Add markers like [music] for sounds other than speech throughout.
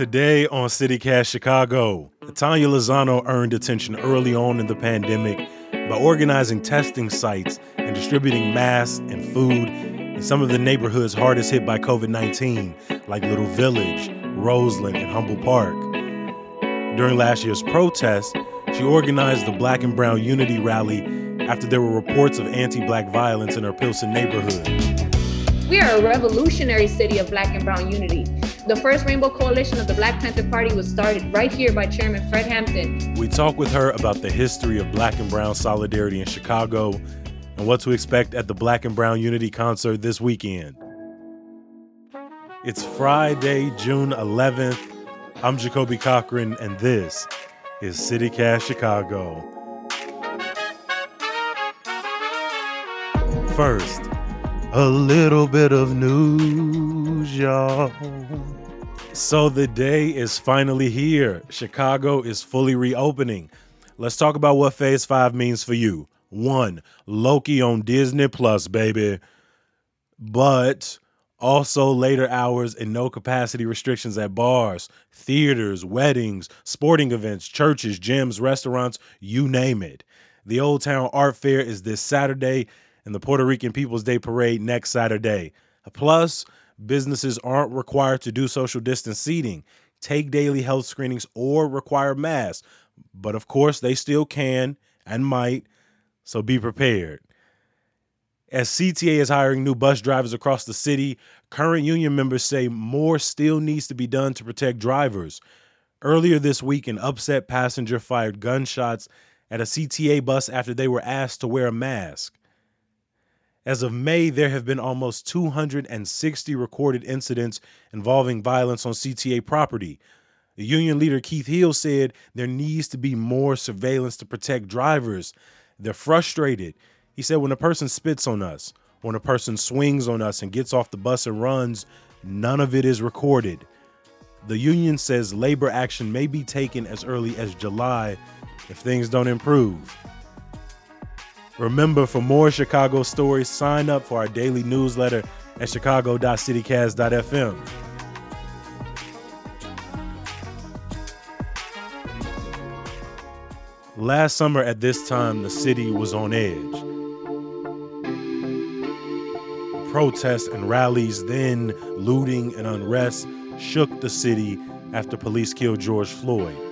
Today on CityCast Chicago, Tanya Lozano earned attention early on in the pandemic by organizing testing sites and distributing masks and food in some of the neighborhoods hardest hit by COVID 19, like Little Village, Roseland, and Humboldt Park. During last year's protests, she organized the Black and Brown Unity Rally after there were reports of anti black violence in her Pilsen neighborhood. We are a revolutionary city of Black and Brown unity. The first Rainbow Coalition of the Black Panther Party was started right here by Chairman Fred Hampton. We talk with her about the history of Black and Brown solidarity in Chicago and what to expect at the Black and Brown Unity concert this weekend. It's Friday, June 11th. I'm Jacoby Cochran, and this is CityCast Chicago. First, a little bit of news, y'all. So the day is finally here. Chicago is fully reopening. Let's talk about what Phase 5 means for you. One, Loki on Disney Plus, baby. But also later hours and no capacity restrictions at bars, theaters, weddings, sporting events, churches, gyms, restaurants, you name it. The Old Town Art Fair is this Saturday and the Puerto Rican People's Day Parade next Saturday. Plus, businesses aren't required to do social distance seating, take daily health screenings, or require masks. But of course, they still can and might, so be prepared. As CTA is hiring new bus drivers across the city, current union members say more still needs to be done to protect drivers. Earlier this week, an upset passenger fired gunshots at a CTA bus after they were asked to wear a mask. As of May, there have been almost 260 recorded incidents involving violence on CTA property. The union leader Keith Hill said there needs to be more surveillance to protect drivers. They're frustrated. He said when a person spits on us, when a person swings on us and gets off the bus and runs, none of it is recorded. The union says labor action may be taken as early as July if things don't improve. Remember, for more Chicago stories, sign up for our daily newsletter at chicago.citycast.fm. Last summer at this time, the city was on edge. Protests and rallies, then looting and unrest shook the city after police killed George Floyd.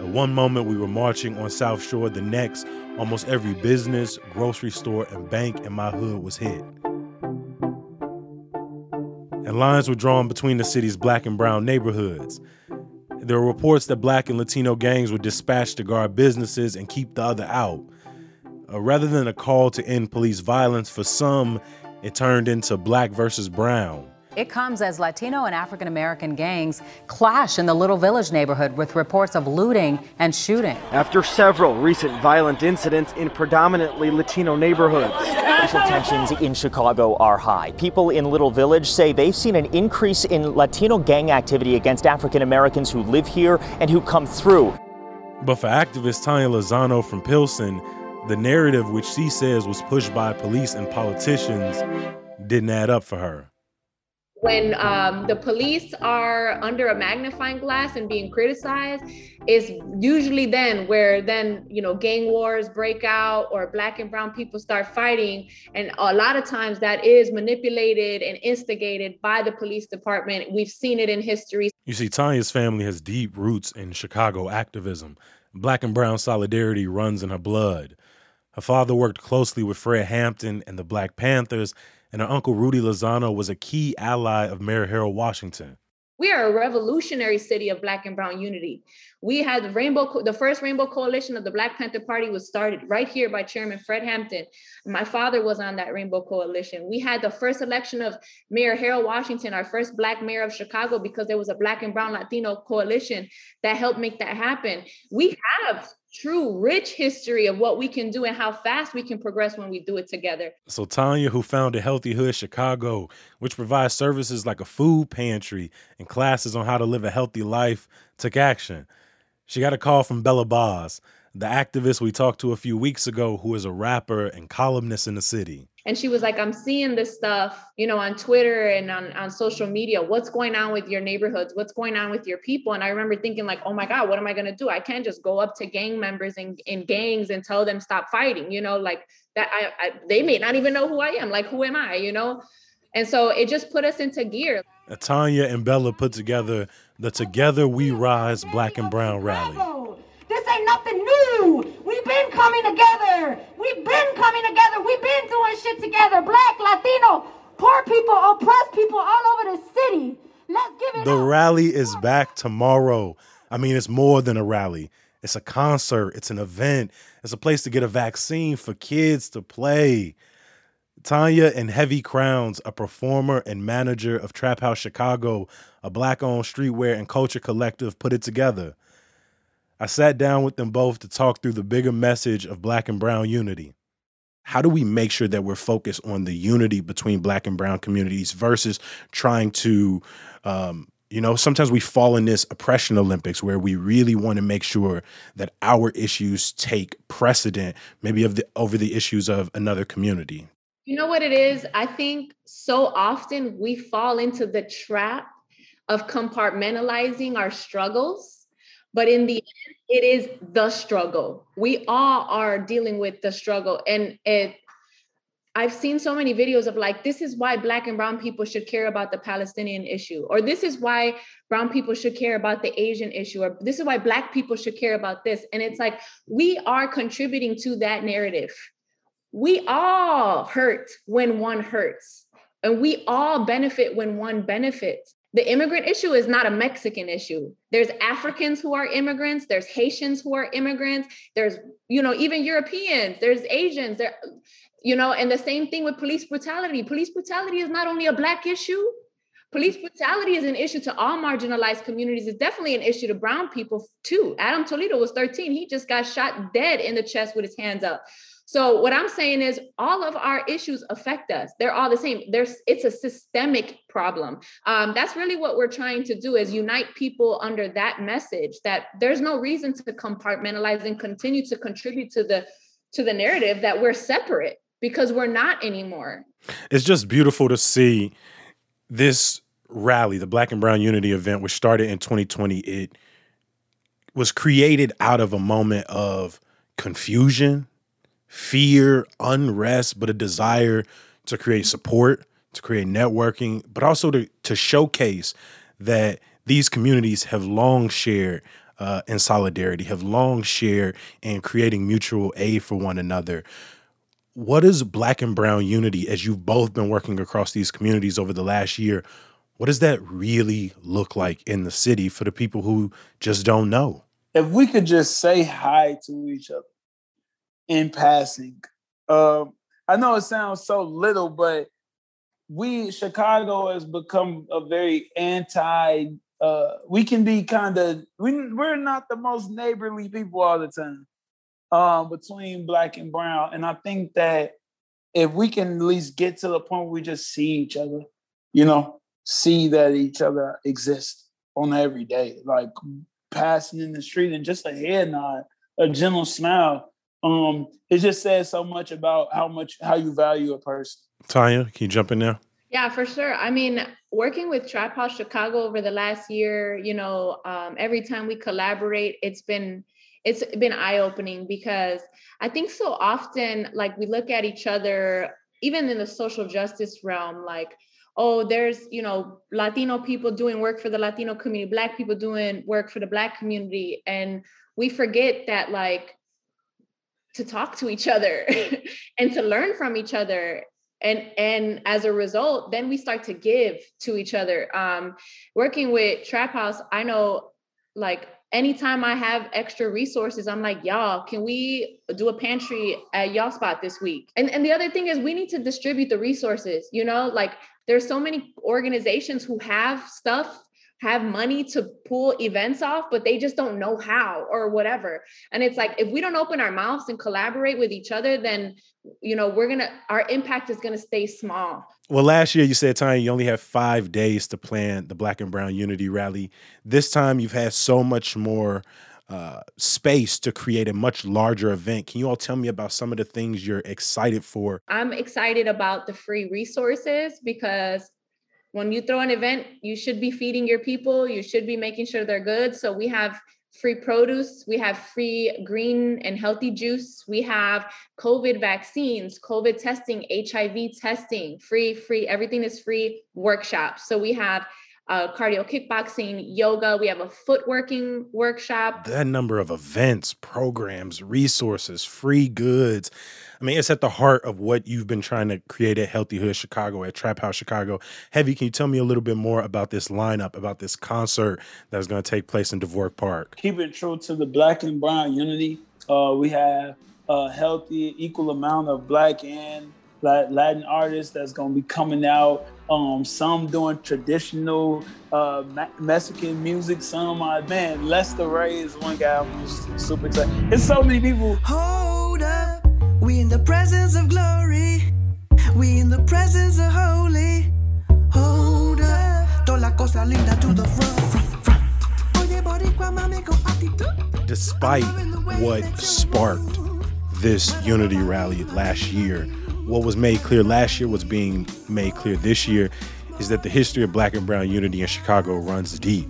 At one moment, we were marching on South Shore, the next, almost every business, grocery store, and bank in my hood was hit. And lines were drawn between the city's black and brown neighborhoods. There were reports that black and Latino gangs were dispatched to guard businesses and keep the other out. Uh, rather than a call to end police violence, for some, it turned into black versus brown. It comes as Latino and African American gangs clash in the Little Village neighborhood with reports of looting and shooting. After several recent violent incidents in predominantly Latino neighborhoods, racial tensions in Chicago are high. People in Little Village say they've seen an increase in Latino gang activity against African Americans who live here and who come through. But for activist Tanya Lozano from Pilsen, the narrative which she says was pushed by police and politicians didn't add up for her when um, the police are under a magnifying glass and being criticized is usually then where then you know gang wars break out or black and brown people start fighting. And a lot of times that is manipulated and instigated by the police department. We've seen it in history. You see tanya's family has deep roots in chicago activism. Black and brown solidarity runs in her blood. Her father worked closely with fred hampton and the black panthers and her uncle Rudy Lozano was a key ally of Mayor Harold Washington. We are a revolutionary city of Black and Brown unity. We had the Rainbow, the first Rainbow Coalition of the Black Panther Party was started right here by Chairman Fred Hampton. My father was on that Rainbow Coalition. We had the first election of Mayor Harold Washington, our first Black mayor of Chicago, because there was a Black and Brown Latino coalition that helped make that happen. We have true rich history of what we can do and how fast we can progress when we do it together. So Tanya, who founded Healthy Hood Chicago, which provides services like a food pantry and classes on how to live a healthy life, took action. She got a call from Bella BAHHS, the activist we talked to a few weeks ago, who is a rapper and columnist in the city. And she was like, I'm seeing this stuff, you know, on Twitter and on, on social media. What's going on with your neighborhoods? What's going on with your people? And I remember thinking, like, oh my God, what am I gonna do? I can't just go up to gang members in, in gangs and tell them stop fighting, you know, like that I, I they may not even know who I am. Like, who am I, you know? And so it just put us into gear. Tanya and Bella put together the Together We Rise Black and Brown rally. Ain't nothing new. We've been coming together. We've been coming together. We've been doing shit together. Black, Latino, poor people, oppressed people all over the city. Let's give it The up. rally is back tomorrow. I mean, it's more than a rally. It's a concert, it's an event, it's a place to get a vaccine for kids to play. Tanya and Heavy Crowns, a performer and manager of Trap House Chicago, a black owned streetwear and culture collective, put it together. I sat down with them both to talk through the bigger message of black and brown unity. How do we make sure that we're focused on the unity between black and brown communities versus trying to, um, you know, sometimes we fall in this oppression Olympics where we really want to make sure that our issues take precedent, maybe of the, over the issues of another community. You know what it is? I think so often we fall into the trap of compartmentalizing our struggles, but in the end, it is the struggle. We all are dealing with the struggle. And it I've seen so many videos of like, this is why Black and Brown people should care about the Palestinian issue, or this is why Brown people should care about the Asian issue, or this is why Black people should care about this. And it's like, we are contributing to that narrative we all hurt when one hurts, and we all benefit when one benefits. The immigrant issue is not a Mexican issue. There's Africans who are immigrants, there's Haitians who are immigrants, there's, you know, even Europeans, there's Asians, there, you know, and the same thing with police brutality. Police brutality is not only a black issue, police brutality is an issue to all marginalized communities. It's definitely an issue to brown people too. Adam Toledo was 13. He just got shot dead in the chest with his hands up. So what I'm saying is all of our issues affect us. They're all the same. There's it's a systemic problem. Um, that's really what we're trying to do is unite people under that message that there's no reason to compartmentalize and continue to contribute to the to the narrative that we're separate because we're not anymore. It's just beautiful to see this rally, the Black and Brown Unity event, which started in 2020. It was created out of a moment of confusion fear, unrest, but a desire to create support, to create networking, but also to, to showcase that these communities have long shared uh, in solidarity, have long shared in creating mutual aid for one another. What is Black and Brown unity as you've both been working across these communities over the last year? What does that really look like in the city for the people who just don't know? If we could just say hi to each other, in passing. Um, I know it sounds so little, but we Chicago has become a very anti. Uh, we can be kind of we we're not the most neighborly people all the time um, between black and brown, and I think that if we can at least get to the point where we just see each other, you know, see that each other exists on every day, like passing in the street and just a head nod, a gentle smile um, it just says so much about how much how you value a person. Tanya, can you jump in there? Yeah, for sure. I mean, working with Trap House Chicago over the last year, you know, um, every time we collaborate, it's been it's been eye opening because I think so often, like we look at each other, even in the social justice realm, like oh, there's you know Latino people doing work for the Latino community, Black people doing work for the Black community, and we forget that like to talk to each other [laughs] and to learn from each other. And and as a result then we start to give to each other. Um working with trap house i know like anytime i have extra resources i'm like y'all can we do a pantry at y'all spot this week? And and the other thing is we need to distribute the resources you know? Like there's so many organizations who have stuff have money to pull events off, but they just don't know how or whatever. And it's like, if we don't open our mouths and collaborate with each other, then, you know, we're going to, our impact is going to stay small. Well, last year you said, Tanya, you only have five days to plan the Black and Brown Unity Rally. This time you've had so much more uh, space to create a much larger event. Can you all tell me about some of the things you're excited for? I'm excited about the free resources because when you throw an event, you should be feeding your people, you should be making sure they're good. So we have free produce, we have free green and healthy juice, we have COVID vaccines, COVID testing, HIV testing, free, free, everything is free workshops. So we have uh, cardio kickboxing, yoga. We have a footworking workshop. That number of events, programs, resources, free goods. I mean, it's at the heart of what you've been trying to create at Healthy Hood Chicago, at Trap House Chicago. Heavy, can you tell me a little bit more about this lineup, about this concert that's going to take place in Dvorak Park? Keep it true to the black and brown unity. Uh, we have a healthy, equal amount of black and Latin artists that's going to be coming out. Um, some doing traditional uh, Mexican music. Some, uh, man, Lester Ray is one guy I'm just super excited. There's so many people. Hold up, we in the presence of glory. We in the presence of holy. Hold up, toda la cosa linda to the front. Despite what sparked this unity rally last year, what was made clear last year, what's being made clear this year, is that the history of black and brown unity in Chicago runs deep.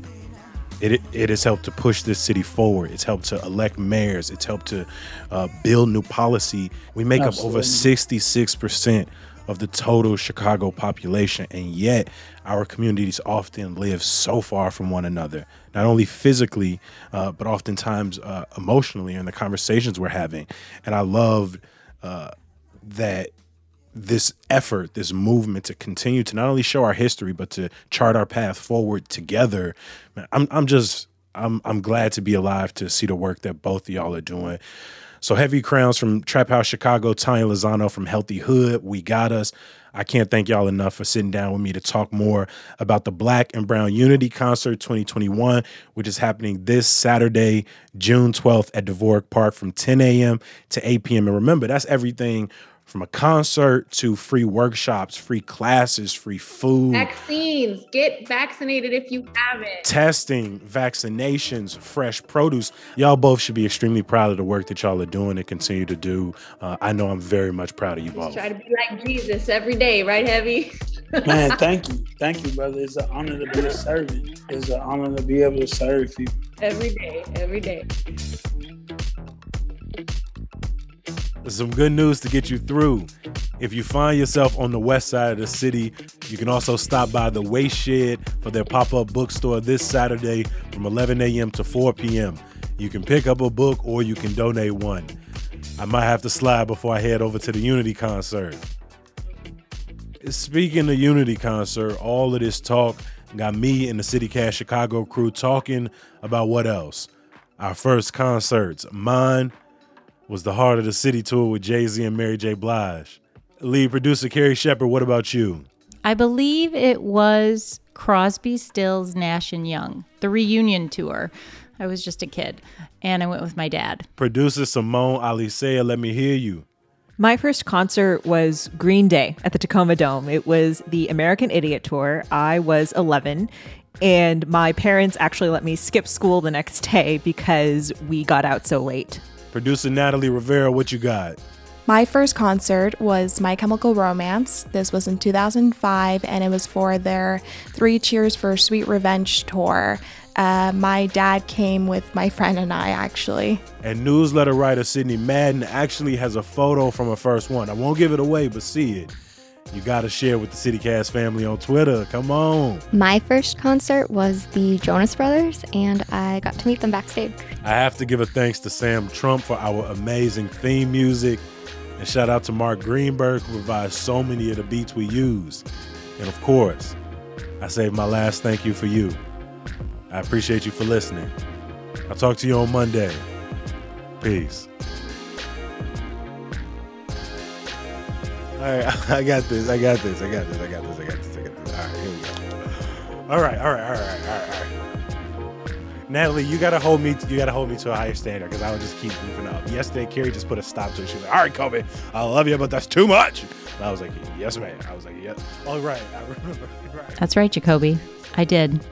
It, it has helped to push this city forward. It's helped to elect mayors. It's helped to uh, build new policy. We make Absolutely. up over 66% of the total Chicago population, and yet our communities often live so far from one another, not only physically, uh, but oftentimes uh, emotionally in the conversations we're having. And I loved uh, that this effort, this movement to continue to not only show our history but to chart our path forward together. Man, I'm I'm just I'm I'm glad to be alive to see the work that both of y'all are doing. So heavy crowns from Trap House Chicago, Tanya Lozano from Healthy Hood, we got us. I can't thank y'all enough for sitting down with me to talk more about the Black and Brown Unity Concert 2021, which is happening this Saturday, June 12th at Dvorak Park from 10 a.m. to 8 p.m. And remember, that's everything from a concert to free workshops, free classes, free food. Vaccines. Get vaccinated if you haven't. Testing, vaccinations, fresh produce. Y'all both should be extremely proud of the work that y'all are doing and continue to do. Uh, I know I'm very much proud of you both. Try to be like Jesus every day, right, Heavy? [laughs] Man, thank you. Thank you, brother. It's an honor to be a servant. It's an honor to be able to serve people. Every day, every day. Some good news to get you through. If you find yourself on the west side of the city, you can also stop by the Waste Shed for their pop up bookstore this Saturday from 11 a.m. to 4 p.m. You can pick up a book or you can donate one. I might have to slide before I head over to the Unity concert. Speaking of Unity concert, all of this talk got me and the CityCast Chicago crew talking about what else? Our first concerts, mine was the Heart of the City tour with Jay Z and Mary J. Blige. Lead producer Carrie Shepard, what about you? I believe it was Crosby, Stills, Nash and Young, the reunion tour. I was just a kid, and I went with my dad. Producer Simone Alicea, let me hear you. My first concert was Green Day at the Tacoma Dome. It was the American Idiot Tour. I was 11, and my parents actually let me skip school the next day because we got out so late. Producer Natalie Rivera, what you got? My first concert was My Chemical Romance. This was in 2005, and it was for their Three Cheers for Sweet Revenge tour. Uh, my dad came with my friend and I, actually. And newsletter writer Sydney Madden actually has a photo from her first one. I won't give it away, but see it you got to share with the CityCast family on Twitter. Come on. My first concert was the Jonas Brothers, and I got to meet them backstage. I have to give a thanks to Sam Trump for our amazing theme music. And shout out to Mark Greenberg, who provides so many of the beats we use. And of course, I save my last thank you for you. I appreciate you for listening. I'll talk to you on Monday. Peace. Right, [laughs] I got this. I got this. I got this. I got this. I got this. I got this. All right, here we go. All right, all right, all right, all right, all right. Natalie, you gotta hold me. You gotta hold me to a higher standard because I would just keep moving up. Yesterday, Carrie just put a stop to it. She was like, "All right, Kobe, I love you, but that's too much." And I was like, "Yes, man." I was like, "Yep." All right, I remember. [laughs] Right. That's right, Jacoby. I did.